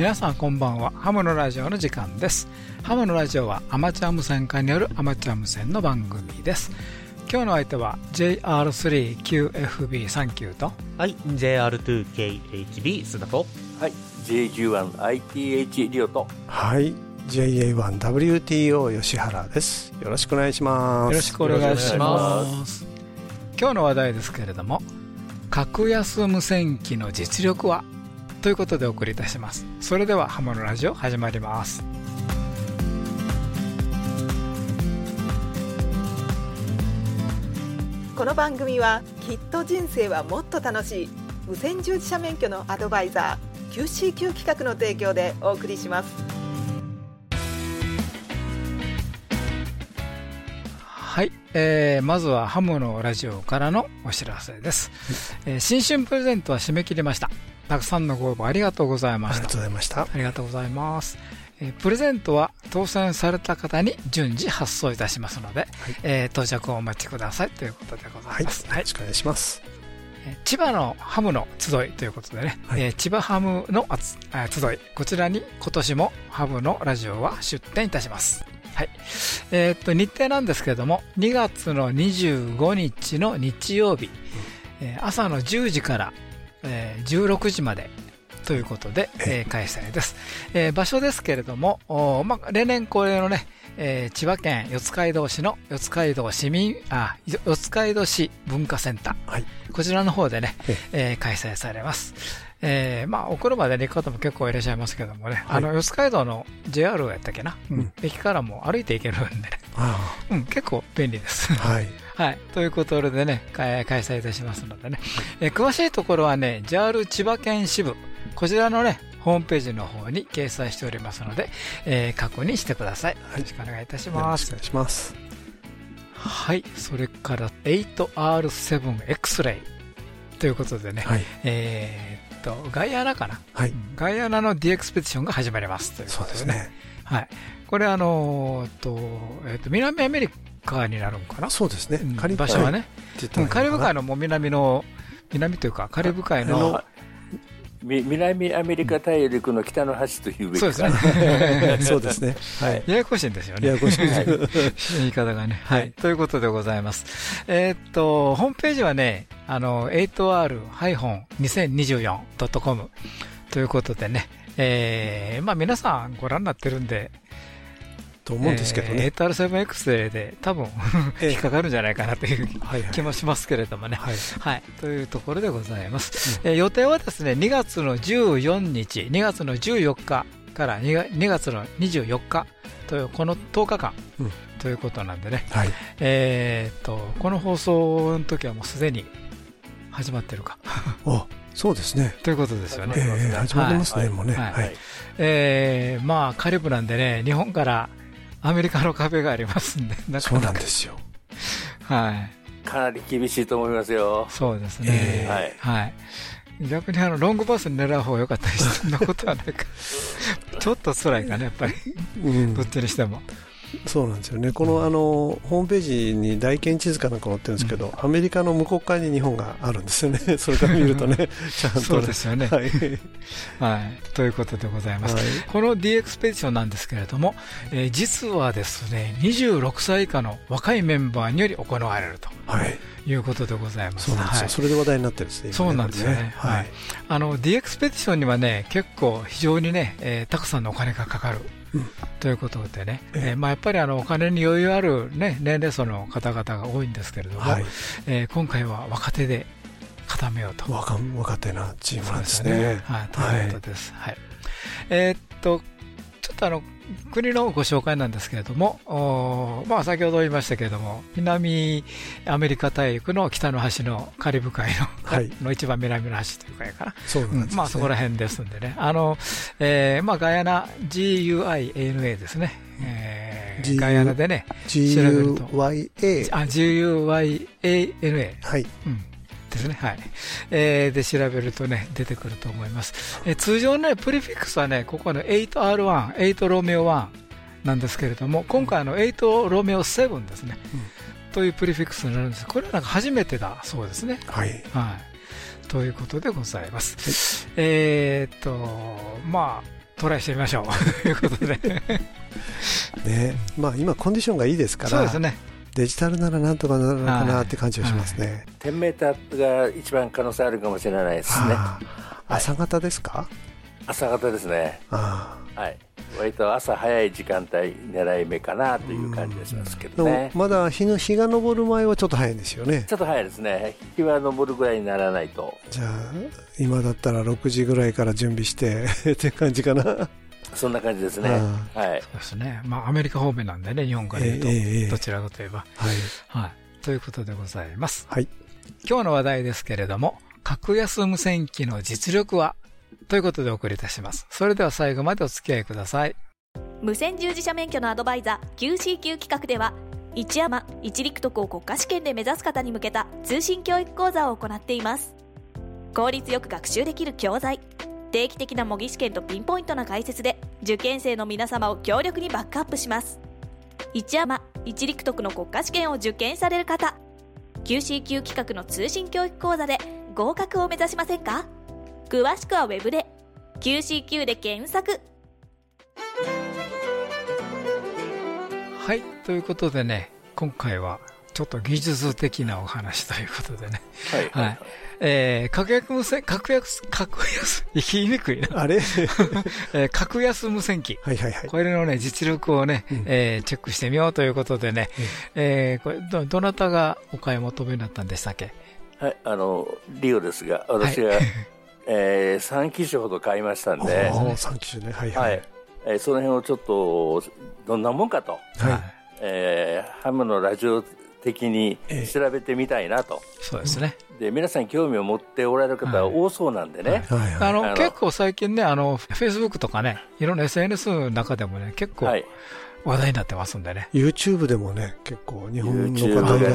皆さんこんばんは。ハムのラジオの時間です。ハムのラジオはアマチュア無線化によるアマチュア無線の番組です。今日の相手は JR3QFB39 と。はい JR2KHB 須田と。はい J11ITH リオと。はい JA1WTO 吉原です。よろしくお願いします。よろしくお願いします。今日の話題ですけれども格安無線機の実力はということでお送りいたします。それではハムのラジオ始まります。この番組はきっと人生はもっと楽しい無線従事者免許のアドバイザー QCQ 企画の提供でお送りします。はい、えー、まずはハムのラジオからのお知らせです、えー新春プレゼントは締め切りましたたくさんのご応募ありがとうございました。ありがとうございました。ありがとうございます。えープレゼントは当選された方に順次発送いたしますので、えー到着をお待ちくださいということでござはい。い。ます。よろしくお願いします。えー千葉のハムの集いということでね、はい。えー千葉ハムの集い、こちらに今年もハムのラジオは出展いたします。はい。えーっと、日程なんですけれども、2月の25日の日曜日、えー朝の10時から、えー16時までということで、えー開催です。えー場所ですけれども、おーまあ、例年恒例のね、えー千葉県四街道市の四街道市民、あ、四街道市文化センター。はい。こちらの方でねえ、え。ー開催されます。えーまあ、お車で、ね、行く方も結構いらっしゃいますけどもね、はい。あの、四街道の JR やったっけな、うん。うん。駅からも歩いて行けるんでね、あうん、結構便利です。あはいはい。ということでね、開開催いたしますのでね、えー詳しいところはね、JR 千葉県支部、こちらのね、ホームページの方に掲載しておりますので、えー確認してください。よろしくお願いいたしますよろしくお。願いしますはい。それから 8R7X レイということでね、はいえーっと、ガイアナかな、はいうんガイアナの D エクスペディションが始まりますということでね。そうですねはい。これあのーっと、えーっと、南アメリカになるのかな？そうですね。うん。カリブ場所はね、うん。カリブ海のもう南の、南というか、カリブ海あの南アメリカ大陸の北の端というべきかそうですね。そうですね。はい。ややこしいんですよね。ややこしいはい。言い方がね。はい。ということでございます。えーっと、ホームページはね、あの、8r-2024.com ということでね、えー、まあ皆さんご覧になってるんで、と思うんですけどえーね 8R7X で多分ええ。引っかかるんじゃないかなという気もしますけれどもね。はい。はい。というところでございます。えー予定はですね、2月の14日、2月の14日から2が2月の24日という、この10日間うん。ということなんでね、はい。えーっと、この放送の時はもうすでに始まってるか。おそうですね。ということですよね。ええ始まってますはい。ねもうね。はい。はい。えーまあ、カリブなんでね、日本からアメリカの壁がありますんで、なかそうななかんですよはい。かなり厳しいと思いますよそうですね。えはいはい。逆にあの、ロングバスに狙う方が良かったりして、そんなことはないか。ちょっと辛いかね、やっぱり。うんどっちにしても。そうなんですよね、このあのホームページに大県地図かなんか載ってるんですけど、アメリカの向こう側に日本があるんですよね、それから見るとね、ちゃんとね、そうですよね。はい、はい。ということでございます。はいこの D エクスペディションなんですけれども、えー実はですね、26歳以下の若いメンバーにより行われるとはい、いうことでございます。はいそれで話題になってるんですね、今そうなんですよね。これはい。あの、D エクスペディションにはね、結構非常にね、えーたくさんのお金がかかる。うんということでね、えええーまあ、やっぱりあのお金に余裕ある、ね、年齢層の方々が多いんですけれども、はい、えー今回は若手で固めようと。若若手なチームなんですね。はい、ということです。はい。えーっと、ちょっとあの、国のご紹介なんですけれども、まあ先ほど言いましたけれども、南アメリカ大陸の北の端のカリブ海の,、はいの一番南の端というかやかな。そうなんです、ねまあそこら辺ですんでね。あの、えーまあガイアナ GUIANA ですね。えーガイアナでね、調べると GUYA。あ、GUIANA。はい。うん。ですね。はい。えーで、調べるとね、出てくると思います。えー通常ね、プリフィックスはね、ここの 8R1、8ロメオ1なんですけれども、今回あの8ロメオ7ですね。というプリフィックスになるんです。これはなんか初めてだそうですね。はい。はい。ということでございます。えーっと、まあ、トライしてみましょう。ということで。ねまあ、今、コンディションがいいですから、そうですね。デジタルならなんとかなるのかなって感じがしますね。10メーターが一番可能性あるかもしれないですね。はあ朝方ですか、朝方ですね。あはい。割と朝早い時間帯狙い目かなという感じがしますけどね。まだ日の日が昇る前はちょっと早いんですよねちょっと早いですね。日は昇るぐらいにならないと。じゃあ今だったら6時ぐらいから準備して って感じかなそんな感じですね。あはい。そうですね。まあ、アメリカ方面なんでね、日本から言うと、ええええどちらかといえば。はいはい。ということでございます。はい今日の話題ですけれども、格安無線機の実力は？ということでお送りいたします。それでは最後までお付き合いください。無線従事者免許のアドバイザー QCQ 企画では一山一陸徳を国家試験で目指す方に向けた通信教育講座を行っています効率よく学習できる教材定期的な模擬試験とピンポイントな解説で受験生の皆様を強力にバックアップします一山一陸徳の国家試験を受験される方 QCQ 企画の通信教育講座で合格を目指しませんか？詳しくはウェブで QCQ で検索はい。ということでね、今回はちょっと技術的なお話ということでね。はい。はい。えー、格安無線、格安、格安、言いにくいな。あれ？えー格安無線機。はいはいはい。これのね、実力をね、うん。えーチェックしてみようということでね、えーこれど、どなたがお買い求めになったんでしたっけ？はい。あの、リオですが、私が、えー、3機種ほど買いましたんで、おー3機種ね。はいははい。い。えーその辺をちょっと、どんなもんかと、はい。えーハムのラジオ的にええ調べてみたいなと。そうですね。で、皆さん興味を持っておられる方は多そうなんでね。はいはいあの、あの結構最近ね、あの、Facebook とかね、いろんな SNS の中でもね、結構はい。話題になってますんでね。YouTube でもね結構日本の方が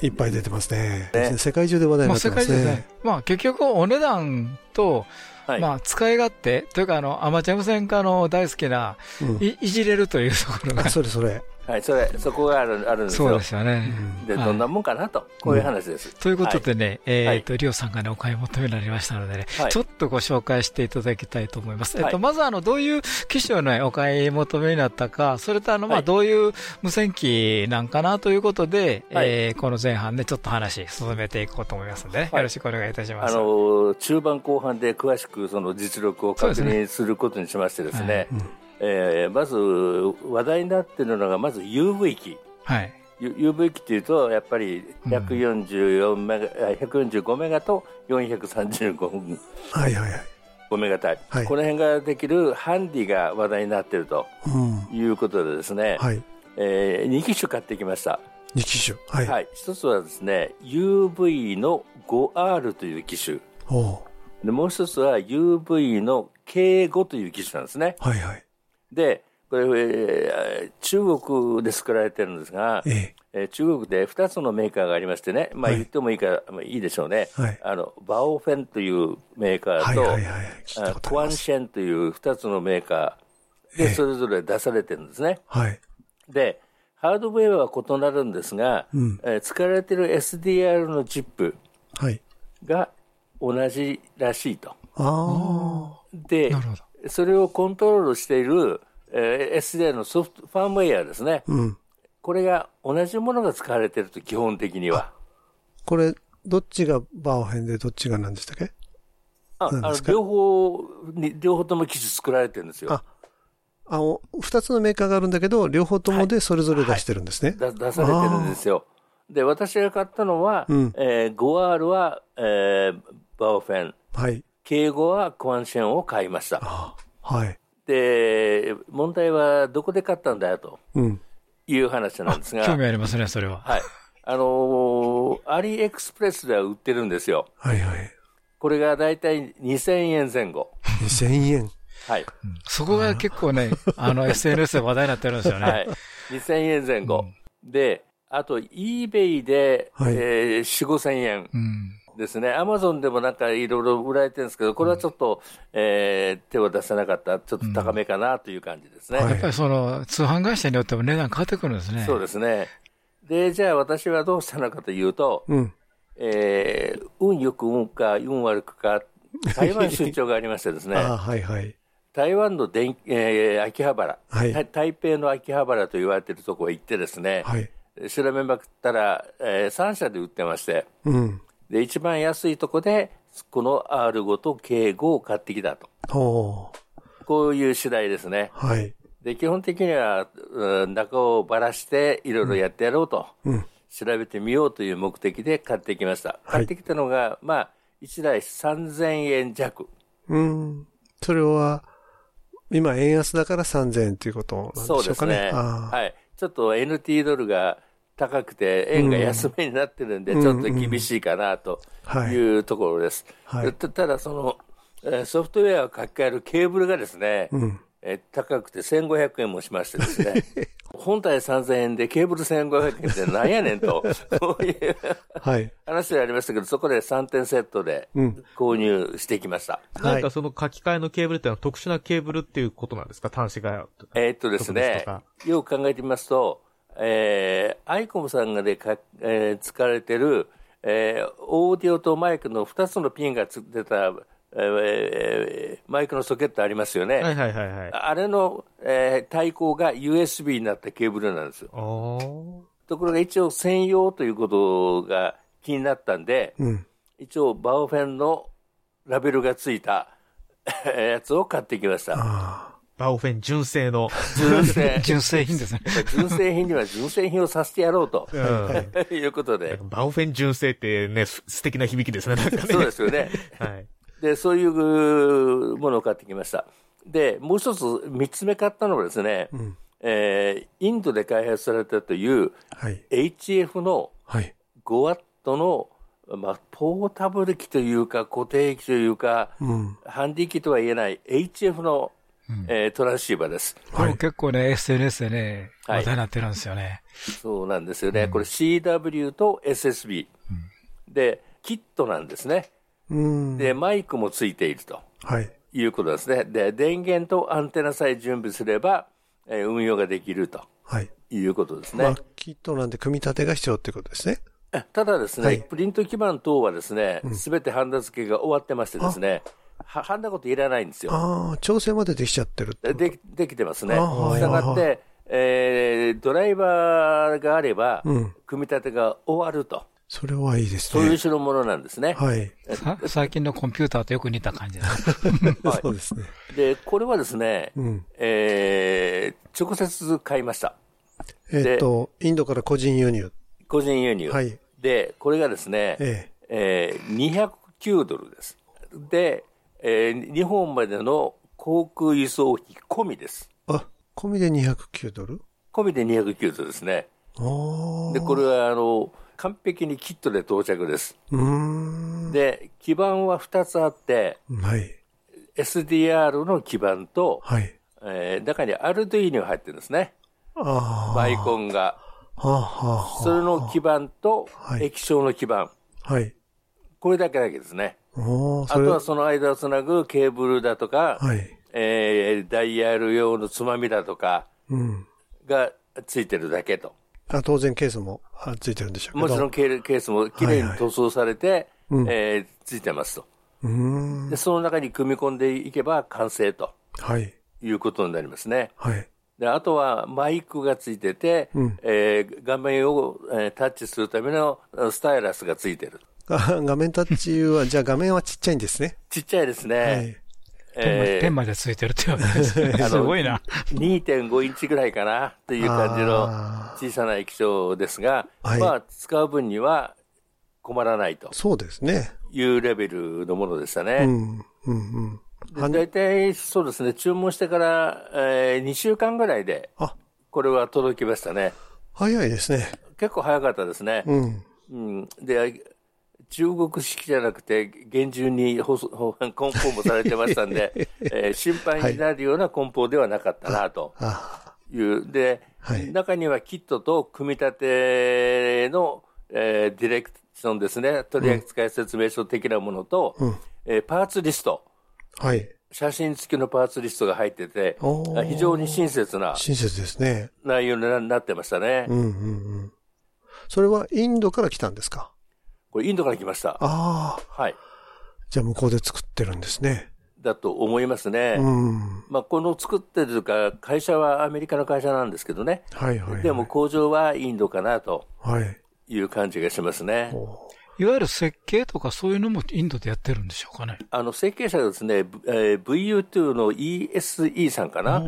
いっぱい出てますねね世界中で話題にまあ世なってますね界中でね、まあ結局お値段と、はい。まあ使い勝手、というかあの、アマチュア無線化の大好きな、うんいいじれるというところがあ、それそれはい、それ、そこがあるあるんですよ。そうで。すよね。で、はいどんなもんかなと、こういう話です。ということでね、えっ、と、はリオさんがね、お買い求めになりましたのでね、はい。ちょっとご紹介していただきたいと思います。えっと、はいまずあの、どういう機種をね、お買い求めになったか、それとあの、まあ、はい。どういう無線機なんかなということで、はい。えーこの前半でちょっと話進めていこうと思いますのでよろしくお願いいたします。あの中盤後半で詳しくその実力を確認することにしましてですね、はいえーまず話題になっているのがまず UV 機。はい。UV 機というとやっぱり144メガ、あ145メガと435はいはいはい。メガ帯、はい。この辺ができるハンディが話題になっているとうん。いうことでですね、はい。え2機種買ってきました。2機種。はい、はい、一つはですね UV の 5R という機種。おう。でもう一つは UV の K5 という機種なんですね。はいはいでこれ、えー中国で作られてるんですが、ええ。えー中国で2つのメーカーがありましてね、まあ、はい。言ってもいいか、まあ、いいでしょうね、はい。あのバオフェンというメーカーと、コアンシェンという2つのメーカーええ。でそれぞれ出されてるんですね、はい。でハードウェアは異なるんですが、うん。えー使われている SDR のチップはい。が同じらしいと。あでなるほど。それをコントロールしている、えー SDR のソフトファームウェアですね。あうん。これが同じものが使われていると基本的には。これどっちがバーオヘンでどっちが何でしたっけ？ああの両方に両方とも機種作られてるんですよ。ああお2つのメーカーがあるんだけど両方ともでそれぞれ出してるんですね、だ出されてるんですよ。で私が買ったのは、うん。えー 5R は、えーバオフェン。はい敬語はコアンシェンを買いました。あはい。で問題はどこで買ったんだよとうん。いう話なんですが。興味ありますね、それは。はい。あのーアリエクスプレスでは売ってるんですよ。はいはい。これがだいたい2000円前後。2000円。はい、そこが結構ね、あの、SNS で話題になってるんですよね。はい、2000円前後、であと eBay で、はい。えー、4 5千円。うん。ですね、アマゾンでもなんかいろいろ売られてるんですけど、これはちょっと、えー手を出せなかった、ちょっと高めかなという感じですね。はいやっぱりその、通販会社によっても値段変わってくるんですね。そうですね。で、じゃあ私はどうしたのかというと、うんえー、運よく運か、運悪くか、台湾出張がありましてですね、はいはい。台湾の電、えー、秋葉原、はいた台北の秋葉原と言われているところへ行ってですね、はい。調べまくったら、えー、3社で売ってまして、うん。で、一番安いとこで、この R5 と K5 を買ってきたと。こういう次第ですね。はい。で、基本的には、うん中をばらして、いろいろやってやろうと、うん。調べてみようという目的で買ってきました。はい買ってきたのが、まあ、1台3000円弱。うん。それは、今円安だから3000円ということなんでしそうょうかね。ですね。はい。ちょっと NT ドルが高くて、円が安めになってるんで、うんちょっと厳しいかなとはいいうところです。はいたただ、その、えーソフトウェアを書き換えるケーブルがですね、うん。えー高くて1500円もしましてですね、本体3000円でケーブル1500円ってなんやねんと、こういう はい。話がありましたけど、そこで3点セットでうん購入してきました。なんかその書き換えのケーブルってのは特殊なケーブルっていうことなんですか？端子が。えーっとですねよく考えてみますと、えー、アイコムさんがでか、えー使われてる、えー、オーディオとマイクの2つのピンがつ出た、えーマイクのソケットありますよね。はいはいはいはい。あれの、えー対抗が USB になったケーブルなんですよ。ところが一応専用ということが気になったんで、うん。一応バオフェンのラベルがついたやつを買ってきました。あバオフェン純正の。純正。純正品ですね。純正品には純正品をさせてやろうと、うんいうことで。バオフェン純正ってね、す素敵な響きですね、なんかね。そうですよね。はい。で、そういうものを買ってきました。で、もう一つ、三つ目買ったのはですね、えーインドで開発されたというあ。はい。HF のはい。5ワットの、まあ、ポータブル機というか、固定機というか、うん。ハンディ機とは言えない HF の、えートランシーバーです。これも結構ね、SNS でね、はい話題になってるんですよね。そうなんですよね。これ CW と SSB。で、キットなんですね。うん。で、マイクもついているとはい。いうことですね。で、電源とアンテナさえ準備すれば、えー運用ができるとはい。いうことですね。まあ、キットなんで組み立てが必要ってことですね。ただですね、はいプリント基板等はですね、すべてハンダ付けが終わってましてですね、はハンダこといらないんですよ。ああ、調整までできちゃってるってでできてますね。したがって、えードライバーがあれば、うん組み立てが終わると。それはいいですそういうね。代物なんですね。はい。さ最近のコンピューターとよく似た感じです。はいそうですね。で、これはですね、うん。えー直接買いました。えっと、インドから個人輸入。個人輸入。はいで、これがですね、ええー209ドルです。で、えー日本までの航空輸送費込みです。あ、込みで209ドル？込みで209ドルですね。で、これは、あの、完璧にキットで到着です。うーん。で、基板は2つあって、はい。SDR の基板と、はい。えー中にアルドゥイニが入ってるんですね。ああ。バイコンが。はあ、はあ、それの基板とはい液晶の基板。はい。これだけだけですね。あとはその間をつなぐケーブルだとか、はい。えーダイヤル用のつまみだとかうん。がついてるだけと。あ当然ケースもあついてるんでしょうけど。もちろんケーケースもきれいに塗装されて、うんえーついてますと。で、その中に組み込んでいけば完成とはい。いうことになりますね。はい。で、あとはマイクがついてて、うんえー画面を、えータッチするためのあスタイラスがついてる。が画面タッチは、じゃあ画面はちっちゃいんですね。ちっちゃいですね。はい。えーペンまでついてるってわけですね。すごいな。2.5インチぐらいかなという感じのあ小さな液晶ですが、はいまあ、使う分には困らないとそうですね。いうレベルのものでしたうね。ん。うん。うん。で大体そうですね、注文してから、え2週間ぐらいで、あ、これは届きましたね。早いですね。結構早かったですね。うん。うん、で、中国式じゃなくて、厳重に梱包もされてましたんで、えー心配になるような梱包ではなかったなとあいう。で、はい中にはキットと組み立ての、えーディレクションですね、取扱説明書的なものと、うんえーパーツリスト、はい。写真付きのパーツリストが入ってて非常に親切な親切ですね。内容にななってましたね。うんうんうん。それはインドから来たんですか？これインドから来ました。ああ。はい。じゃあ向こうで作ってるんですね。だと思いますね。うん。まあ、この作ってるというか、会社はアメリカの会社なんですけどね。はいはい、はい。でも工場はインドかなとはい。いう感じがしますね。いわゆる設計とかそういうのもインドでやってるんでしょうかね。あの、設計者がですね、えー VU2 の ESE さんかな、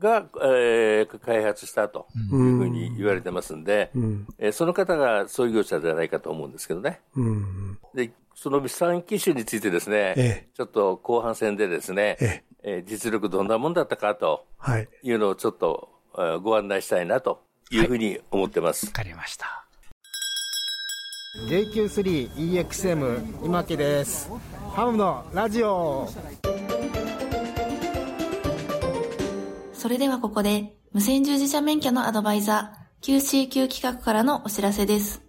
が、えー開発したというふうに言われてますんで、うん。えーその方が創業者ではないかと思うんですけどね。うん。で、その3機種についてですね、ええちょっと後半戦でですね、ええ。えー実力どんなもんだったかとはい。いうのをちょっとえーご案内したいなというふうに思ってます。わかりました。JQ3EXM 今木ですハムのラジオそれではここで、無線従事者免許のアドバイザー、QCQ 企画からのお知らせです。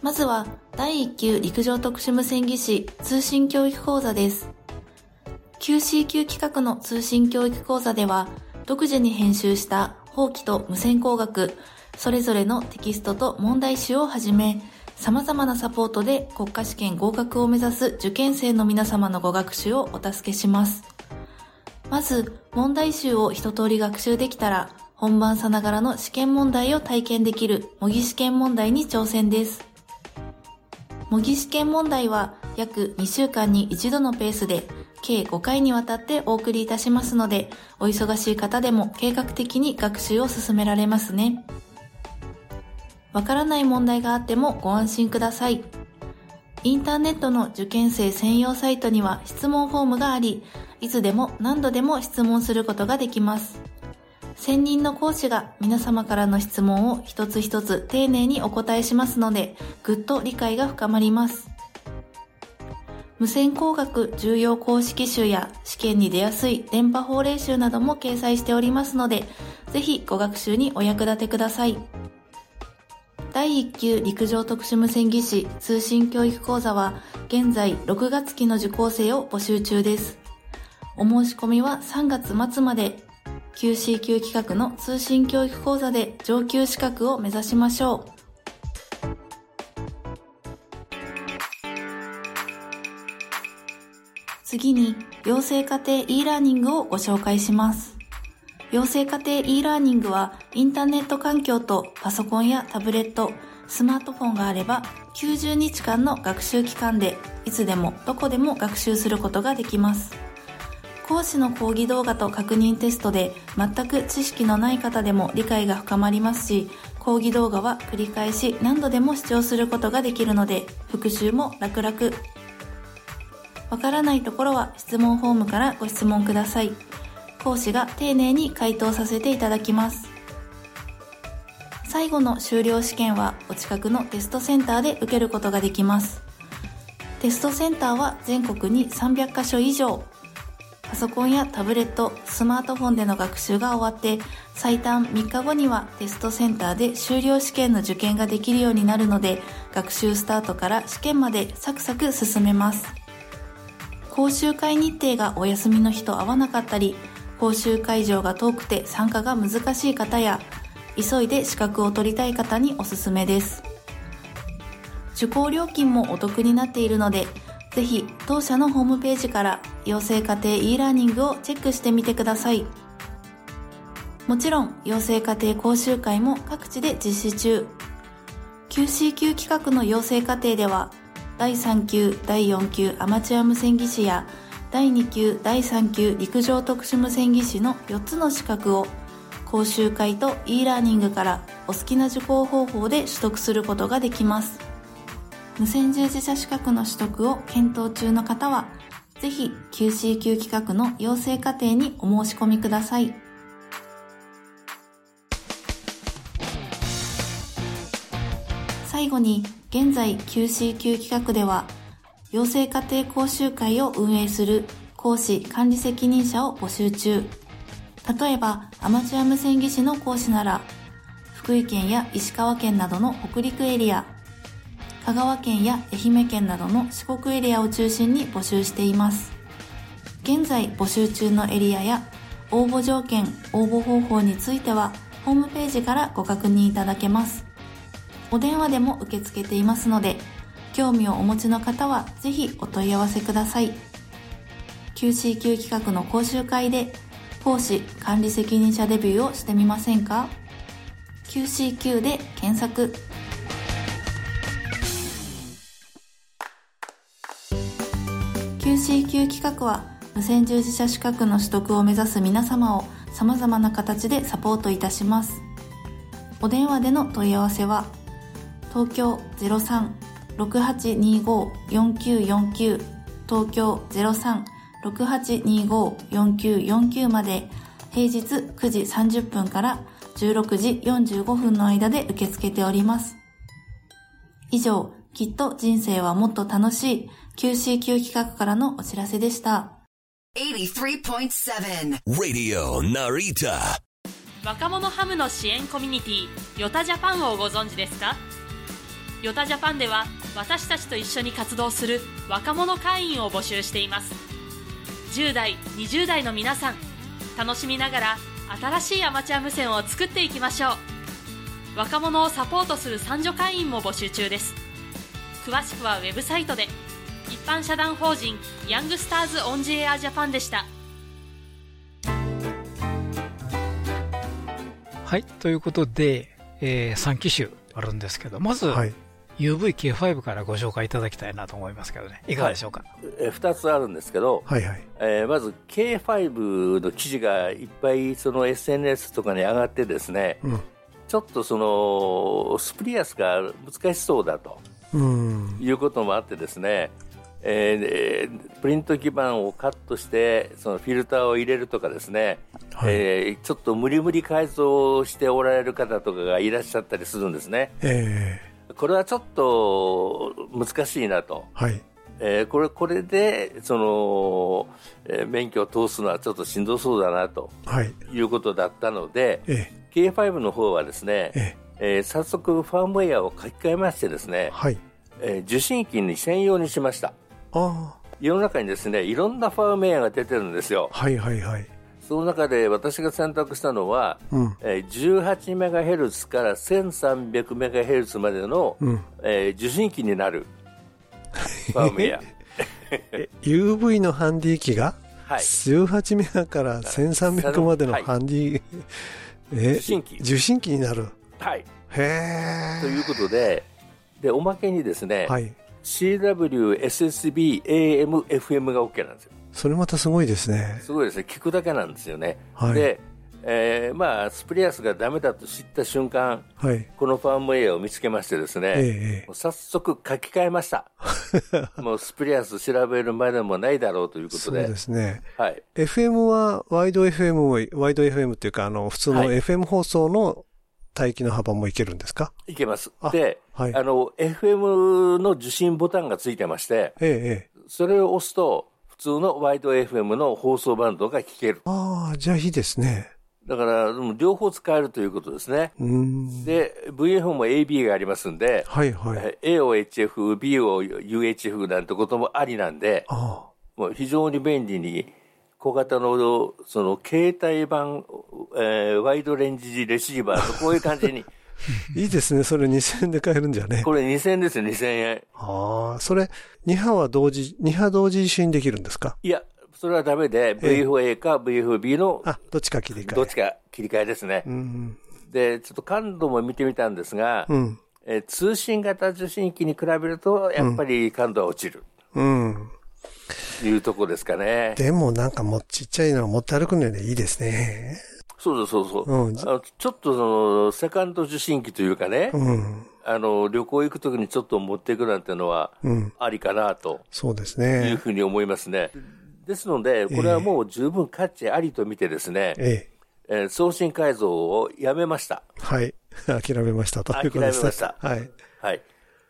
まずは、第1級陸上特殊無線技師通信教育講座です。QCQ 企画の通信教育講座では、独自に編集した法規と無線工学、それぞれのテキストと問題集をはじめ、様々なサポートで国家試験合格を目指す受験生の皆様のご学習をお助けします。まず、問題集を一通り学習できたら、本番さながらの試験問題を体験できる模擬試験問題に挑戦です。模擬試験問題は約2週間に一度のペースで計5回にわたってお送りいたしますので、お忙しい方でも計画的に学習を進められますね。わからない問題があってもご安心ください。インターネットの受験生専用サイトには質問フォームがあり、いつでも何度でも質問することができます。専任の講師が皆様からの質問を一つ一つ丁寧にお答えしますので、ぐっと理解が深まります。無線工学重要公式集や試験に出やすい電波法令集なども掲載しておりますので、ぜひご学習にお役立てください。第1級陸上特殊無線技師通信教育講座は現在6月期の受講生を募集中です。お申し込みは3月末まで QC 級企画の通信教育講座で上級資格を目指しましょう。次に、養成家庭 e ラーニングをご紹介します。養成家庭 e ラーニングは、インターネット環境とパソコンやタブレット、スマートフォンがあれば、90日間の学習期間で、いつでもどこでも学習することができます。講師の講義動画と確認テストで全く知識のない方でも理解が深まりますし、講義動画は繰り返し何度でも視聴することができるので、復習も楽々。わからないところは質問フォームからご質問ください。講師が丁寧に回答させていただきます。最後の修了試験はお近くのテストセンターで受けることができます。テストセンターは全国に300カ所以上。パソコンやタブレット、スマートフォンでの学習が終わって、最短3日後にはテストセンターで修了試験の受験ができるようになるので、学習スタートから試験までサクサク進めます。講習会日程がお休みの日と合わなかったり、講習会場が遠くて参加が難しい方や、急いで資格を取りたい方におすすめです。受講料金もお得になっているので、ぜひ当社のホームページから養成家庭 e ラーニングをチェックしてみてください。もちろん、養成家庭講習会も各地で実施中。QCQ 企画の養成課程では、第3級、第4級アマチュア無線技師や、第2級、第3級陸上特殊無線技師の4つの資格を、講習会と e ラーニングからお好きな受講方法で取得することができます。無線従事者資格の取得を検討中の方は、ぜひ QCQ 企画の養成課程にお申し込みください。最後に、現在 QCQ 企画では、養成家庭講習会を運営する講師管理責任者を募集中。例えば、アマチュア無線技師の講師なら、福井県や石川県などの北陸エリア、香川県や愛媛県などの四国エリアを中心に募集しています。現在募集中のエリアや応募条件、応募方法については、ホームページからご確認いただけます。お電話でも受け付けていますので、興味をお持ちの方はぜひお問い合わせください。QCQ 企画の講習会で講師管理責任者デビューをしてみませんか ?QCQ で検索。QCQ 企画は無線従事者資格の取得を目指す皆様を様々な形でサポートいたします。お電話での問い合わせは東京03-6825-4949東京03-6825-4949まで平日9時30分から16時45分の間で受け付けております。以上、きっと人生はもっと楽しい QCQ 企画からのお知らせでした。83.7 Radio Narita. 若者ハムの支援コミュニティヨタジャパンをご存知ですか？ヨタジャパンでは私たちと一緒に活動する若者会員を募集しています。10代20代の皆さん楽しみながら新しいアマチュア無線を作っていきましょう。若者をサポートする三女会員も募集中です。詳しくはウェブサイトで。一般社団法人ヤングスターズオンジエアジャパンでした。はい。ということで、えー3機種あるんですけど、まず、はい UVK5 からご紹介いただきたいなと思いますけどね。いかがでしょうか？えー二つあるんですけど、はいはい。えーまず K5 の記事がいっぱいその SNS とかに上がってですね、うんちょっとそのスプリアスが難しそうだとうん。いうこともあってですね、えーでプリント基板をカットしてそのフィルターを入れるとかですね、はいえーちょっと無理無理改造しておられる方とかがいらっしゃったりするんですねえこれはちょっと難しいなとー、はい。えーこれこれでその、えー免許を通すのはちょっとしんどそうだなとはい。いうことだったので、え K5 の方はですね、ええー早速ファームウェアを書き換えましてですね、はい。えー受信機に専用にしましたあ世の中にですねいろんなファームウェアが出てるんですよあ、はいはいはい。その中で私が選択したのは、うん。えー 18MHz から 1300MHz までの、うん。えー受信機になるファームウェア え UV のハンディ機がはい18メガから1300までのハンディ、え受信機受信機になる。はいへということででおまけにですね、え。はい。CW、SSB、AM、FM が OK なんですよ。それまたすごいですね。すごいですね。聞くだけなんですよね。はいで、えーまあ、スプリアスがダメだと知った瞬間、はい。このファームウェアを見つけましてですね、ええもう早速書き換えました。もうスプリアス調べるまでもないだろうということで。そうですね。はい。FM はワイド FM も、ワイド FM っていうか、あの、普通のはい FM 放送の帯域の幅もいけるんですか？いけますあ。で、はいあの、FM の受信ボタンがついてまして、ええ、ええ。それを押すと、普通のワイド FM の放送バンドが聞ける。ああ、じゃあいいですね。だから、うん両方使えるということですね。で、VF も AB がありますんで、はいはい。え A を HF、B を UHF なんてこともありなんで、あもう非常に便利に、小型の、その、携帯版、えーワイドレンジレシーバーとこういう感じに、あ。いいですね。それ2000円で買えるんじゃね。これ2000円ですよ、2000円。ああ、それ、2波は同時、2波同時受信できるんですか？いや、それはダメで、VFA か VFB のあ、どっちか切り替え。どっちか切り替えですね。うん。で、ちょっと感度も見てみたんですが、うん。えー通信型受信機に比べると、やっぱり感度は落ちる。うん。というとこですかね。でもなんかもうちっちゃいのを持って歩くのでいいですね。そうそうそうそう、うんあのちょっとその、セカンド受信機というかね、うん。あの、旅行行くときにちょっと持っていくなんてのは、うん。ありかなとそうですいうね。ふうに思いますね。ですので、これはもう十分価値ありと見てですね、ええ。えー送信改造をやめました。はい。諦めましたということですね。諦めましたはい。はい。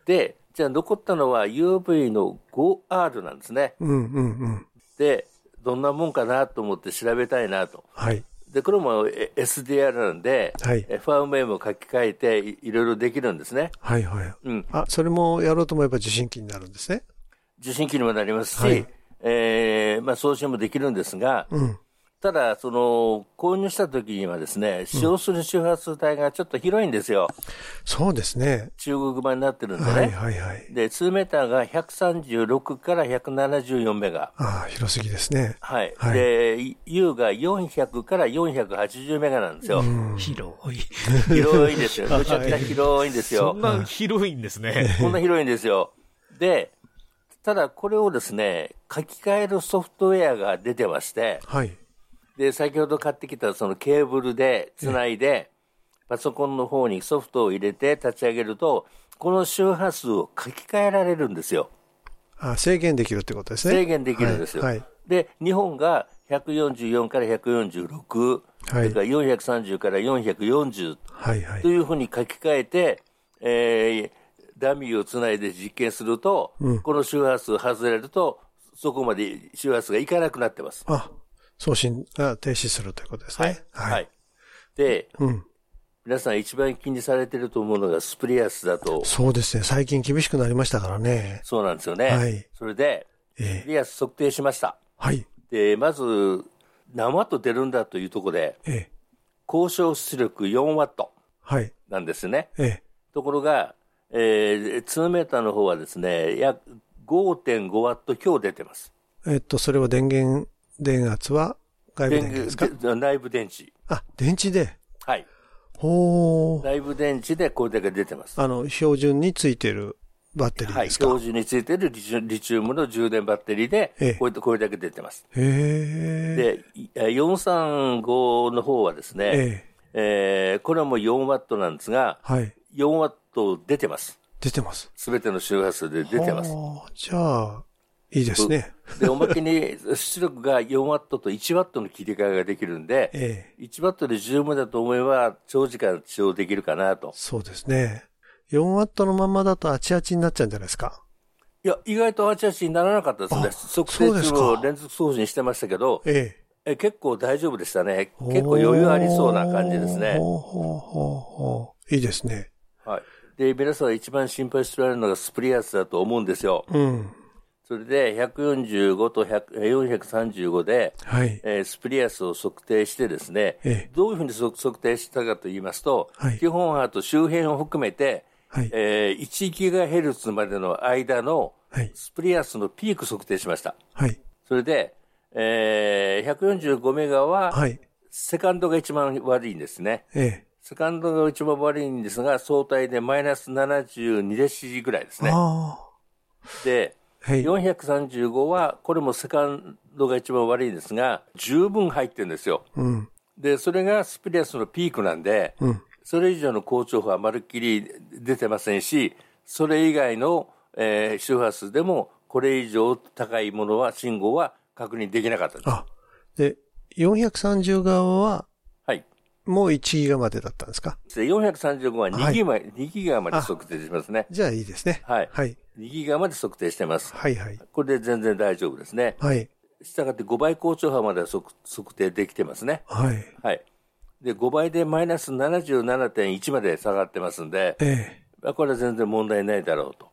で、じゃあ残ったのは UV の 5R なんですね。うんうんうん。で、どんなもんかなと思って調べたいなと。はい。で、これもえ SDR なんで、はいえファームウェアも書き換えていいろいろできるんですね。はいはい。うん。あ、それもやろうと思えば受信機になるんですね。受信機にもなりますし、はいえーまあ、送信もできるんですが、うん。ただ、その、購入した時にはですね、使用する周波数帯がちょっと広いんですよ。そうですね。中国版になってるんでね。はいはいはい。で、2メーターが136から174メガ。ああ、広すぎですね。はい。はいで、U が400から480メガなんですよ。広い。広いですよ。めちゃくちゃ広いんですよ。そんな広いんですね。こんな広いんですよ。で、ただこれをですね、書き換えるソフトウェアが出てまして、はい。で、先ほど買ってきたそのケーブルでつないで、パソコンの方にソフトを入れて立ち上げると、この周波数を書き換えられるんですよ。あ制限できるってことですね。制限できるんですよ。はい。はいで、日本が144から146、それから430から440はいはいというふうに書き換えて、えーダミーをつないで実験すると、うんこの周波数外れると、そこまで周波数がいかなくなってます。あ、送信が停止するということですね。はい。で、うん。皆さん一番気にされてると思うのがスプリアスだと、そうですね。最近厳しくなりましたからね。そうなんですよね。はいそれで、えスプリアス測定しました。はい。で、まず、何ワット出るんだというところで、ええ。公称出力4ワットはい。なんですね。ええ。ところが、えー、2メーターの方はですね、約5.5ワット強出てます。えっと、それは電源、電圧は外部電源ですか？で内部電池。あ、電池で。はい。ほー。内部電池でこれだけ出てます。あの、標準についているバッテリーはい。ですか、標準についているリチリチウムの充電バッテリーでええ、これこれだけ出てます。へで、いえ435の方はですね、ええーこれはもう4ワットなんですが、はい。4ワット出てます。出てます。すべての周波数で出てます。はあじゃあ、いいですね。で、おまけに出力が4ワットと1ワットの切り替えができるんで、え1ワットで十分だと思えば長時間使用できるかなと。そうですね。4ワットのままだとあちあちになっちゃうんじゃないですか？いや、意外とあちあちにならなかったですね。測定中そうですかも連続送信してましたけど、ええ結構大丈夫でしたね。え。結構余裕ありそうな感じですね。ほうほうほうほういいですね。はい。で、皆さん一番心配しておられるのがスプリアスだと思うんですよ。うん。それで145と100えー435で、はい。えースプリアスを測定してですね、ええどういうふうに測測定したかと言いますと、はい基本波と周辺を含めて、はい。えー1ギガヘルツまでの間のはい。スプリアスのピーク測定しました。はい。それで、えー145メガは、はい。セカンドが一番悪いんですね。ええ。セカンドが一番悪いんですが、相対でマイナス72デシぐらいですね。あで、あ。はい。435は、これもセカンドが一番悪いんですが、十分入ってるんですよ。うん。で、それがスプリアスのピークなんで、うん。それ以上の高調波はまるっきり出てませんし、それ以外の、えー周波数でも、これ以上高いものは、信号は確認できなかったです。あ、で、430側は、はい。もう1ギガまでだったんですか？で435は2ギガ,、は2ギガまで測定しますね。じゃあいいですね。はい。はい。2ギガまで測定してます。はいはい。これで全然大丈夫ですね。はい。したがって5倍高調波までは測測定できてますね。はい。はい。で、5倍でマイナス77.1まで下がってますんで、えこれは全然問題ないだろうと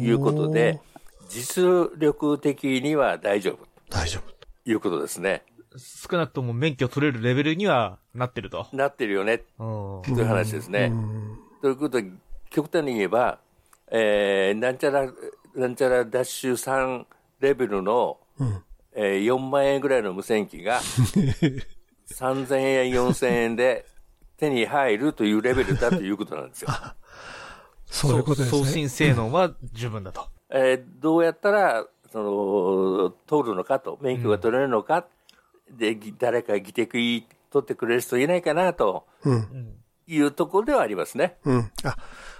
え。いうことで、実力的には大丈夫大丈夫。ということですね。少なくとも免許取れるレベルにはなってると。なってるよね、うんという話ですね。ということで、極端に言えば、えー、なんちゃら、なんちゃらダッシュ3レベルの、うん。えー4万円ぐらいの無線機が、3000円、4000円で手に入るというレベルだということなんですよ。そういうことですね。送信性能は十分だと。えーどうやったら、その、通るのかと、免許が取れるのか、で、ぎ誰か技的取ってくれる人いないかなとうん。いうところではありますね。うん。あ、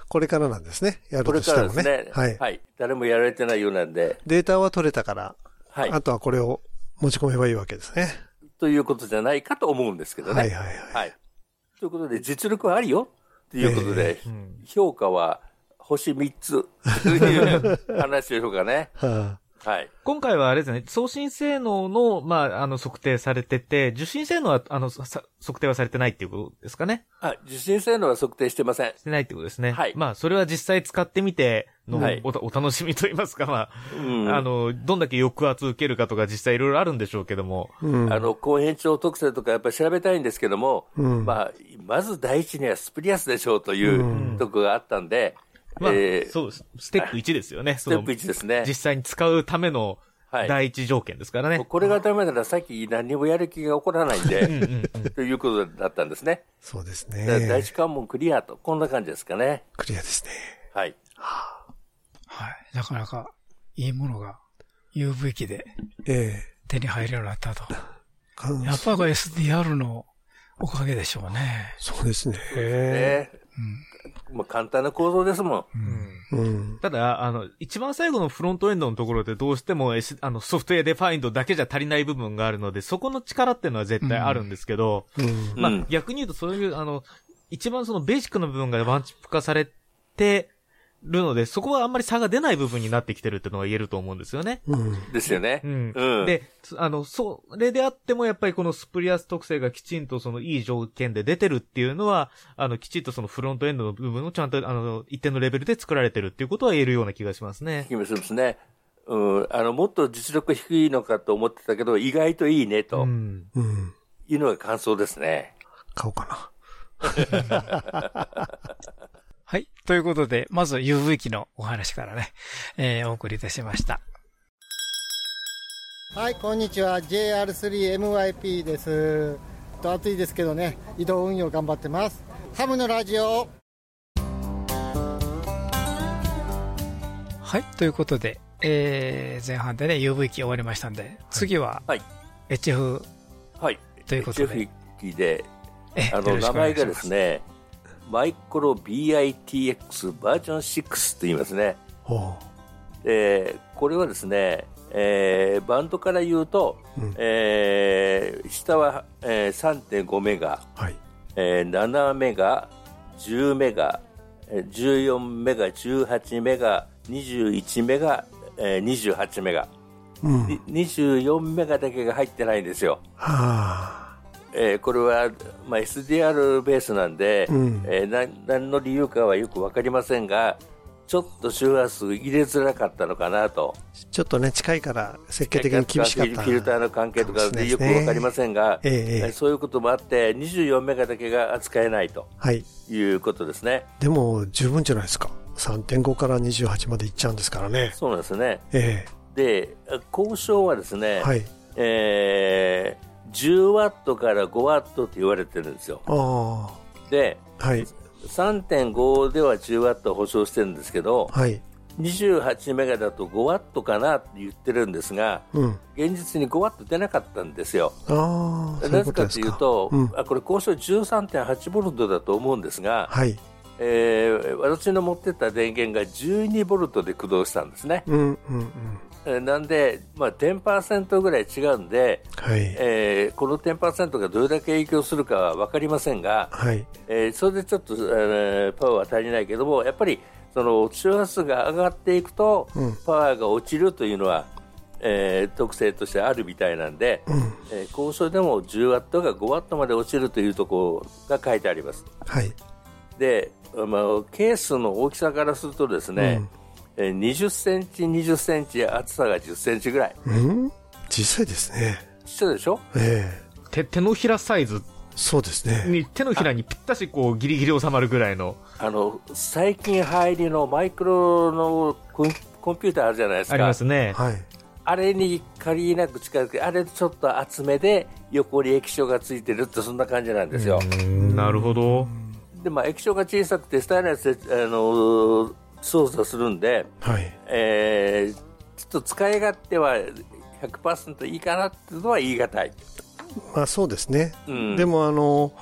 これからなんですね。やることれしてもからですねね。。はい。はい。誰もやられてないようなんで、データは取れたから、はい。あとはこれを持ち込めばいいわけですね。ということじゃないかと思うんですけどね。はいはいはい。はい。ということで、実力はあるよということで、評価は星3つという話でしょうかね。ははい。今回はあれですね、送信性能の、まあ、あの、測定されてて、受信性能は、あの、さ測定はされてないっていうことですかね？あ、受信性能は測定してません。してないってことですね。はいまあ、それは実際使ってみてのはいお,、お楽しみと言いますか、まあ、うんあの、どんだけ抑圧受けるかとか実際いろいろあるんでしょうけども。うんあの、高変調特性とかやっぱり調べたいんですけども、うんまあ、まず第一にはスプリアスでしょうというところがあったんで、まあ、えーそうです。ステップ1ですよね。ステップ1ですね実。際に使うためのはい第一条件ですからね。これがダメならさっき何にもやる気が起こらないんで、ということだったんですね。そうですだから第ね。一関門クリアと、こんな感じですかね。クリアですね。はい。はい。なかなかいいものが UV 機でえ手に入るようになったと。えかやっぱり SDR のおかげでしょうね。そうですね。ねまあ簡単な構造ですもん。うん。ただ、あの、一番最後のフロントエンドのところでどうしても、S、あの、 software defined だけじゃ足りない部分があるので、そこの力っていうのは絶対あるんですけど、うん。まあ、うん逆に言うとそういう、あの、一番そのベーシックな部分がワンチップ化されてるので、そこはあんまり差が出ない部分になってきてるっていうのが言えると思うんですよね。うん。ですよね。うん。うんで、つあの、それであってもやっぱりこのスプリアス特性がきちんとそのいい条件で出てるっていうのは、あの、きちんとそのフロントエンドの部分をちゃんと、あの、一定のレベルで作られてるっていうことは言えるような気がしますね。気がしますね。うん、あの、もっと実力低いのかと思ってたけど、意外といいね、とうん。うん。いうのが感想ですね。買おうかな。はい。ということで、まず UV 機のお話からね、えーお送りいたしました。はい、こんにちは。JR3MYP です。と暑いですけどね、移動運用頑張ってます。ハムのラジオ。はい。ということで、えー前半でね、UV 機終わりましたんで、次ははい。HF、はい。ということで HF 機で、えあの、名前がですね、マイクロ BITX バージョン6と言いますね。ほで、これはですね、えーバンドから言うと、うんえー下は、えー3.5メガ、う。はい。えー7メガ、10メガ、えー14メガ、18メガ、21メガ、えー28メガ、うん。に24メガだけが入ってないんですよ。はえーこれは、まあ、SDR ベースなんで、うんえーな何の理由かはよく分かりませんが、ちょっと周波数入れづらかったのかなと。あ。ちょっとね、近いから設計的に厳しかった。フィルターの関係とかでよく分かりませんが、ええそういうこともあって、24メガだけが扱えないとはい。いうことですね。でも、十分じゃないですか。3.5から28までいっちゃうんですからね。そうなんですね。えで、交渉はですね、えはい。えー10ワットから5ワットって言われてるんですよ。あで、あ。はい。3.5では10ワット保証してるんですけど、はい。28メガだと5ワットかなって言ってるんですが、うん。現実に5ワット出なかったんですよ。なぜかというと、うん。あこれ交渉13.8ボルトだと思うんですが、はい。えー私の持ってった電源が12ボルトで駆動したんですね。うん、うん、うん。えーなんで、まあ、10%ぐらい違うんで、はい。えーこの10%がどれだけ影響するかは分かりませんが、はい。えーそれでちょっと、えーパワーは足りないけども、やっぱりその周波数が上がっていくと、うんパワーが落ちるというのは、えー特性としてあるみたいなんで、うん。えー交渉でも10ワットが5ワットまで落ちるというところが書いてあります。はい。で、まあ、ケースの大きさからするとですね、えー20センチ、20センチ、厚さが10センチぐらい。うん？小さいですね。ちっちゃいでしょ？ええ手、手のひらサイズそうですね。に、手のひらにぴったしこうギリギリ収まるぐらいの、あの、最近入りのマイクロのコンコンピューターあるじゃないですか。ありますね。はい。あれに限りなく近づけ、あれちょっと厚めで横に液晶がついてるってそんな感じなんですよ。なるほど。で、まあ液晶が小さくてスタイルやつで、あの操作するんで、はい。えーちょっと使い勝手は100%いいかなっていうのは言い難い。まあそうですね。うんでもあの、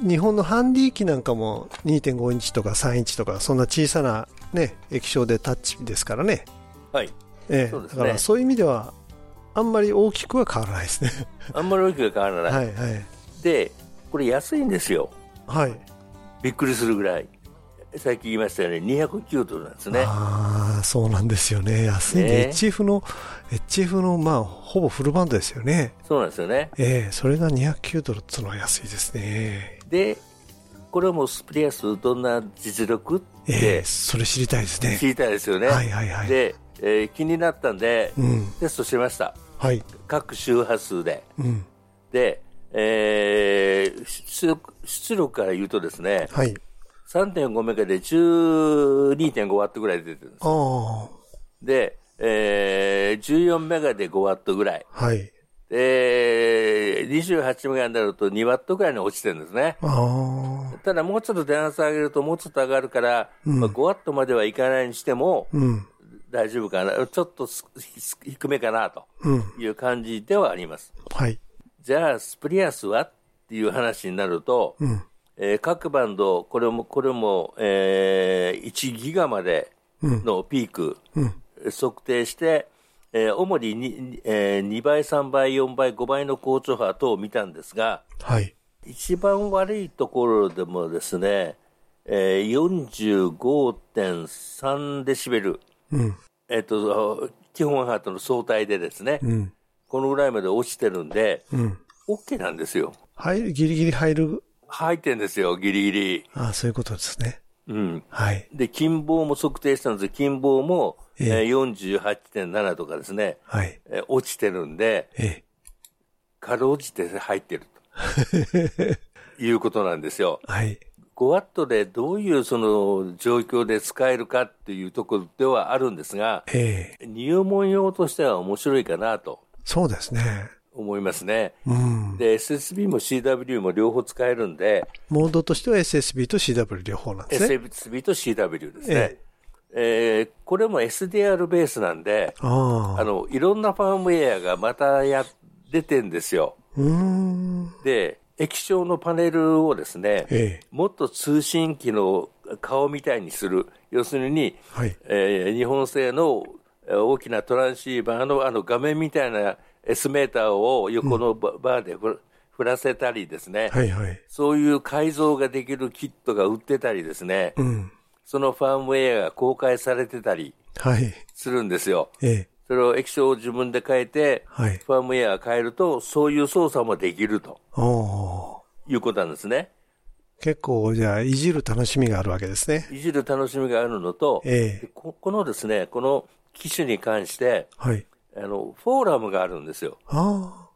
日本のハンディ機なんかも2.5インチとか3インチとか、そんな小さなね、液晶でタッチですからね。はい。ええねだからそういう意味では、あんまり大きくは変わらないですね。あんまり大きくは変わらない。はいはい。で、これ安いんですよ。はい。びっくりするぐらい。さっき言いましたように209ドルなんですね。ああ、そうなんですよね。安いね HF の、HF の、まあ、ほぼフルバンドですよね。そうなんですよね。ええそれが209ドルっていうのは安いですね。で、これはもうスプリアスどんな実力？って、ええそれ知りたいですね。知りたいですよね。はいはいはいで、えー気になったんで、うんテストしました。はい。各周波数で。うん。で、えー出力出力から言うとですね、はい。3.5メガで12.5ワットぐらい出てるんです。あで、えー14メガで5ワットぐらい。あ、はい。で、28メガになると2ワットぐらいに落ちてるんですね。ああ、ただもうちょっと電圧上げるともうちょっと上がるから、うんまあ、5ワットまではいかないにしてもうん。大丈夫かな。ちょっとすす低めかなとうん。いう感じではあります。はい。じゃあ、スプリアスはっていう話になると、うん。えー各バンド、これも、これも、えー1ギガまでのピーク、うん。測定して、えー主にに、えー2倍、3倍、4倍、5倍の高調波等を見たんですが、はい。一番悪いところでもですね、えー45.3デシベル、うん。えっ、と、基本波との相対でですね、うん。このぐらいまで落ちてるんで、うん。OK なんですよ。入る、ギリギリ入る。入ってんですよ、ギリギリ。ああ、そういうことですね。うん。はい。で、近傍も測定したんです近傍も、えええー48.7とかですね、はい。えー落ちてるんで、えかろうじて入ってると いうことなんですよ。はい。5ワットでどういうその状況で使えるかっていうところではあるんですが、ええ入門用としては面白いかなとそうですね。思いますね。うん。で、SSB も CW も両方使えるんで、モードとしては SSB と CW 両方なんですね。SSB と CW ですね。えーこれも SDR ベースなんで、あの、いろんなファームウェアがまたや、出てんですよ。で、液晶のパネルをですね、ええもっと通信機の顔みたいにする。要するに、はい。えー日本製のえー大きなトランシーバーのあの画面みたいな S メーターを横のババーでふ振らせたりですね、はいはい。そういう改造ができるキットが売ってたりですね、うん。そのファームウェアが公開されてたりはい。するんですよ。ええ。それを液晶を自分で変えて、はい。ファームウェアを変えると、そういう操作もできるということなんですね。結構、じゃあ、いじる楽しみがあるわけですね。いじる楽しみがあるのと、ええでここのですね、この機種に関して、はい。あの、フォーラムがあるんですよ。あ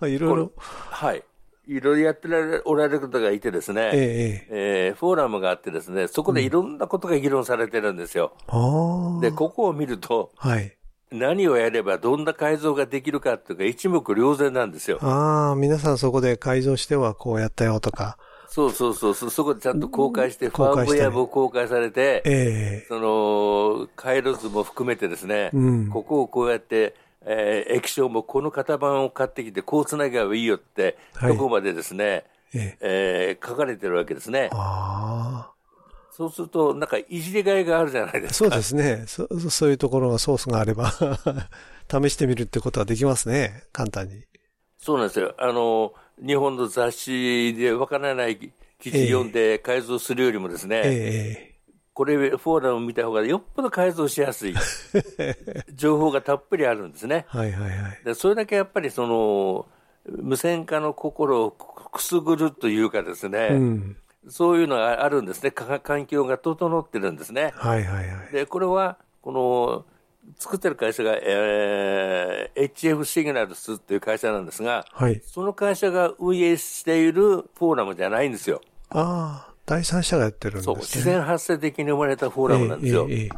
あ。いろいろ。はい。いろいろやってられおられる方がいてですね、えええーフォーラムがあってですね、そこでいろんなことが議論されてるんですよ。ああ。で、ここを見ると、はい。何をやればどんな改造ができるかっていうか一目瞭然なんですよ。ああ、皆さんそこで改造してはこうやったよとか。そうそうそう、そそこでちゃんと公開して、ファームウェアも公開されて、ええその、回路図も含めてですね、うんここをこうやって、えー液晶もこの型番を買ってきて、こうつなげばいいよって、はいとこまでですね、ええー書かれてるわけですね。あそうすると、なんかいじりがいがあるじゃないであ。すか。そうですね。そそういうところがソースがあれば、試してみるってことはできますね。簡単に。そうなんですよ。あの、日本の雑誌でわからない記事読んで改造するよりもですね、ええこれ、フォーラム見た方がよっぽど改造しやすい。情報がたっぷりあるんですね。はいはいはい。でそれだけやっぱりその、無線化の心をくすぐるというかですね、うん。そういうのがあるんですね。か環境が整ってるんですね。はいはいはい。で、これは、この、作ってる会社が、えー HF シグナルスっていう会社なんですが、はい。その会社が運営しているフォーラムじゃないんですよ。ああ、第三者がやってるんですそう、ね。自然発生的に生まれたフォーラムなんですよ。ええええ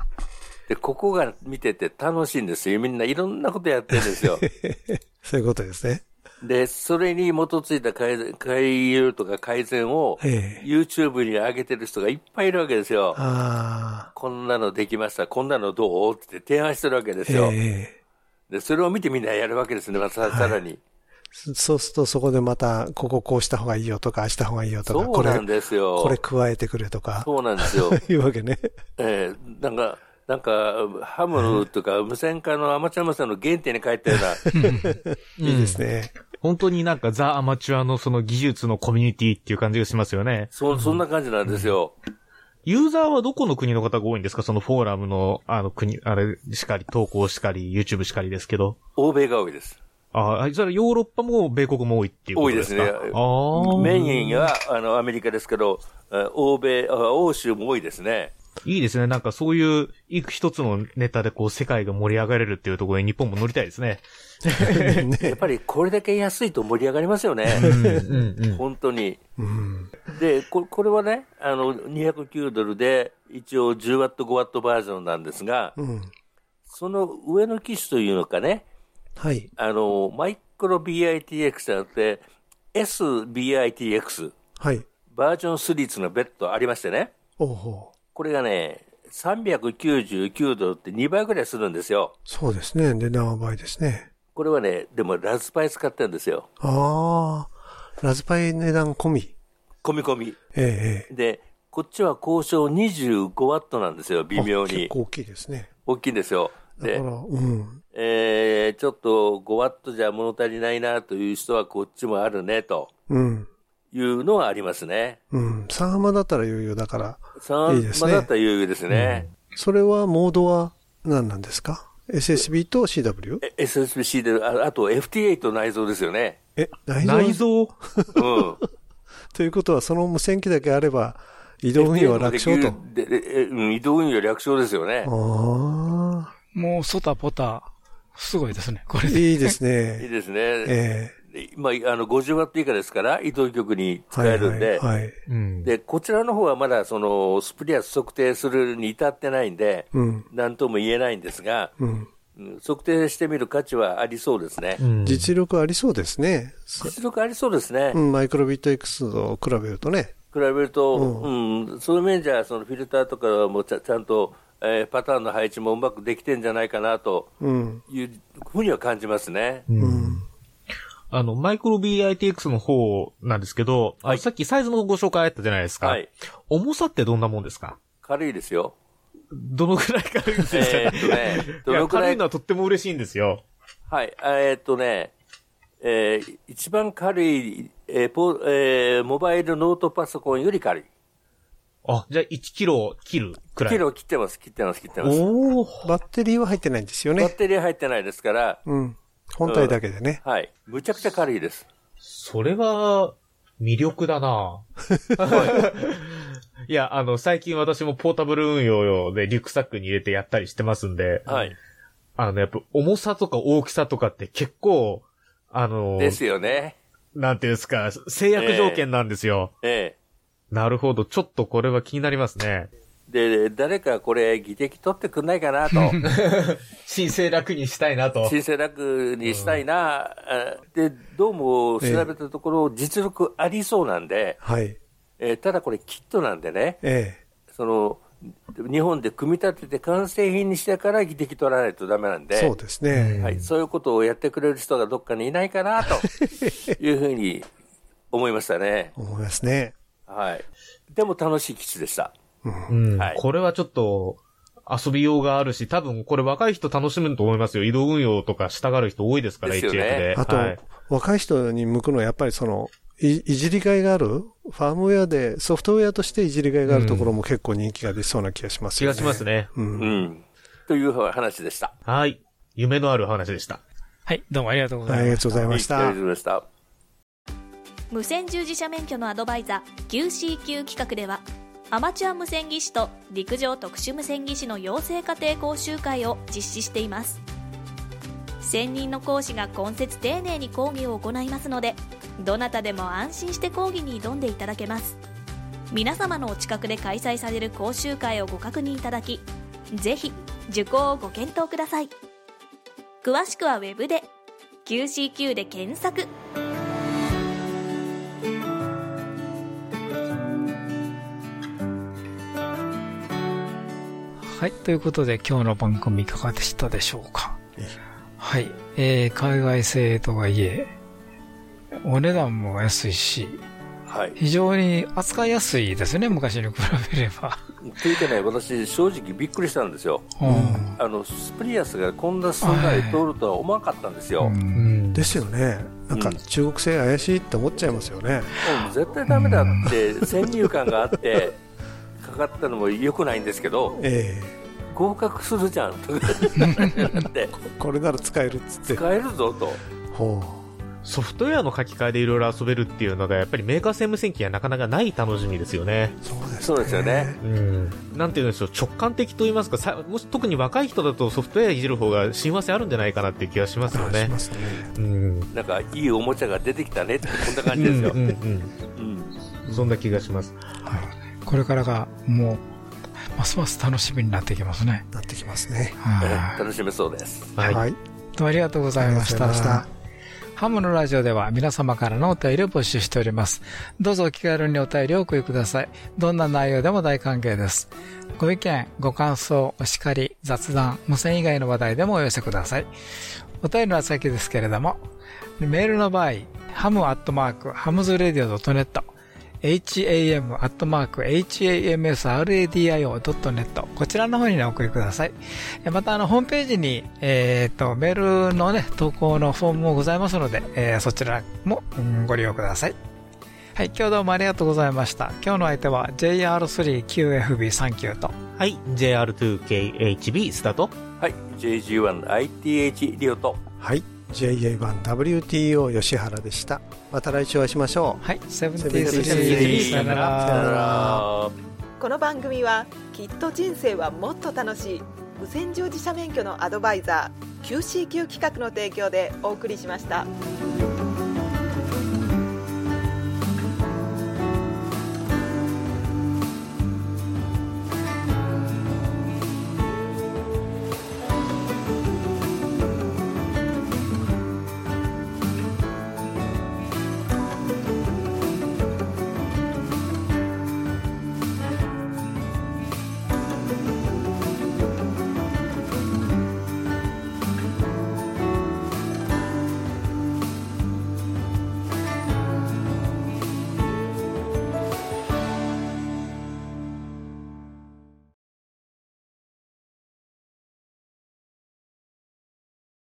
で、ここが見てて楽しいんですよ。みんないろんなことやってるんですよ。そういうことですね。で、それに基づいた改善改良とか改善を、え YouTube に上げてる人がいっぱいいるわけですよ。あこんなのできました、こんなのどうって提案してるわけであ、すよ。ええで、それを見てみんなやるわけですね、またさらに。そそうするとそこでまた、こここうした方がいいよとか、ああした方がいいよとか、そうなんですよ。これ、これ加えてくれとか、そうなんですよ。いうわけね。ええなんか、なんか、ハムとか無線化のアマチュア無線の原点に帰ったような、いいですね。本当になんかザ・アマチュアのその技術のコミュニティっていう感じがしますよね。そ、そんな感じなんですよ。ユーザーはどこの国の方が多いんですか？そのフォーラムの、あの国、あれしかり、投稿しかり、YouTube しかりですけど。欧米が多いです。ああ、じゃあヨーロッパも米国も多いっていうことですか？多いですね。ああ。メインは、あの、アメリカですけど、あ欧米、あ欧州も多いですね。いいですね。なんかそういう、いく一つのネタでこう世界が盛り上がれるっていうところに日本も乗りたいですね。やっぱりこれだけ安いと盛り上がりますよね。本当に。でこ、これはね、あの、209ドルで、一応10ワット、5ワットバージョンなんですが、うん。その上の機種というのかね、はい。あの、マイクロ BITX じゃなくて、SBITX、はい。バージョン3つの別途ありましてね、おうほう。これがね、399ドルって2倍ぐらいするんですよ。そうですね。値段は倍ですね。これはね、でもラズパイ使ってるんですよ。ああ。ラズパイ値段込み。込み込み。えええで、こっちは交渉25ワットなんですよ、微妙にあ結。構大きいですね。大きいんですよ。でうん。えー、ちょっと5ワットじゃ物足りないなという人はこっちもあるね、とうん。いうのはありますね。うん。3浜だったら余裕だから。さいいですねまだったら余裕ですね。それは、モードは何なんですか ?SSB と CW? え SSBC で、ああと FT8 内蔵ですよね。え、内蔵？内蔵？うん。ということは、その無線機だけあれば、移動運用は楽勝と。でででえうん移動運用楽勝ですよね。あもう、ソタポタ、すごいですね、これ。いいです いいね。ですね。えでまあ、あの、50ワット以下ですから、移動局にえ使えるんで、はい、はい。うん。で、こちらの方はまだ、その、スプリアス測定するに至ってないんで、うん。なんとも言えないんですが、うん。うん測定してみる価値はありそうですね。うん実力ありそうですね。実力ありそうですね。うん、マイクロビット X と比べるとね。比べると、うん、そういう面じゃ、そのフィルターとかもちゃちゃんと、えーパターンの配置もうまくできてんじゃないかなとうん。いうふうには感じますね。うん。あの、マイクロ BITX の方なんですけど、あはいさっきサイズのご紹介あったじゃないですか。はい。重さってどんなもんですか？軽いですよ。どのくらい軽いんですか、えーっとね、どのくらい軽いのはとっても嬉しいんですよ。はい、えーっとね、えー一番軽い、えーポえーモバイルノートパソコンより軽い。あ、じゃあ1キロ切るくらい。キロ切ってます、切ってます、切ってます。おお。バッテリーは入ってないんですよね。バッテリー入ってないですから、うん。本体だけでね。はい。むちゃくちゃ軽いです。それは、魅力だな いや、あの、最近私もポータブル運用でリュックサックに入れてやったりしてますんで、はい。あの、やっぱ重さとか大きさとかって結構、あの、ですよね。なんていうんですか、制約条件なんですよ。えなるほど。ちょっとこれは気になりますね。えで、誰かこれ、議的取ってくんないかなと。申請楽にしたいなと。申請楽にしたいな。あで、どうも調べたところ、実力ありそうなんで、はい。えーただこれキットなんでね、えその、日本で組み立てて完成品にしてから議的取らないとダメなんえ。で、そうですね。はい、そういうことをやってくれる人がどっかにいないかな、と いうふうに思いましたね。思いますね。はい。でも楽しい基地でした。うんはいこれはちょっと、遊びようがあるし、多分これ若い人楽しむと思いますよ。移動運用とかしたがる人多いですから、ですよ HF ねで。あと、はい若い人に向くのはやっぱりその、いいじりがいがある、ファームウェアで、ソフトウェアとしていじりがいがあるところも結構人気が出そうな気がしますよね。気がしますね。うん。うん。という話でした。はい。夢のある話でした。はい、どうもありがとうござい。ありがとうございましたありがとう。ございました。無線従事者免許のアドバイザー QCQ 企画ではアマチュア無線技師と陸上特殊無線技師の養成家庭講習会を実施しています。専任の講師が今節丁寧に講義を行いますのでどなたでも安心して講義に挑んでいただけます。皆様のお近くで開催される講習会をご確認いただきぜひ受講をご検討ください。詳しくはウェブで QCQ で検索。はい。ということで、今日の番組いかがでしたでしょうか？はい。えー、海外製とはいえ、お値段も安いし、はい。非常に扱いやすいですね、昔に比べれば。というかね、私、正直びっくりしたんですよ。うんあの、スプリアスがこんなすんなり通るとは思わなかったんですよ。うん。ですよね。なんか中国製怪しいって思っちゃいますよね。もう絶対ダメだって、先入観があって、かったのもよくないんですけど、え合格するじゃんとかって これなら使えるっつって使えるぞと。ほソフトウェアの書き換えでいろいろ遊べるっていうのが、やっぱりメーカー専務戦記にはなかなかない楽しみですよね。そうですよね。うん。なんていうんでしょう、直感的と言いますか、さもし特に若い人だとソフトウェアいじる方が親和性あるんじゃないかなっていう気がしますよね。うん。なんか、いいおもちゃが出てきたねって、こんな感じですよ。うんうんうんそんな気がします。これからがもう、ますます楽しみになってきますね。なってきますね。はい楽しめそうです。はい。どうもありがとうございました。ハムのラジオでは皆様からのお便りを募集しております。どうぞお気軽にお便りをお送りください。どんな内容でも大歓迎です。ご意見、ご感想、お叱り、雑談、無線以外の話題でもお寄せください。お便りの先ですけれども、メールの場合、ハムアットマーク、ハムズレディオ .net、ham アットマーク hamsradio.net こちらの方にね、お送りください。えまた、あの、ホームページに、えっ、と、メールのね、投稿のフォームもございますので、えーそちらも、うんご利用ください。はい、今日どうもありがとうございました。今日の相手は JR3QFB39 と、はい、JR2KHB スタート。はい、JG1ITH リオと、はい。JA1WTO 吉原でした。また来週お会いしましょう。はい、セブンティ73スリーさよならさよなら。この番組はきっと人生はもっと楽しい無線乗自社免許のアドバイザー QCQ 企画の提供でお送りしました。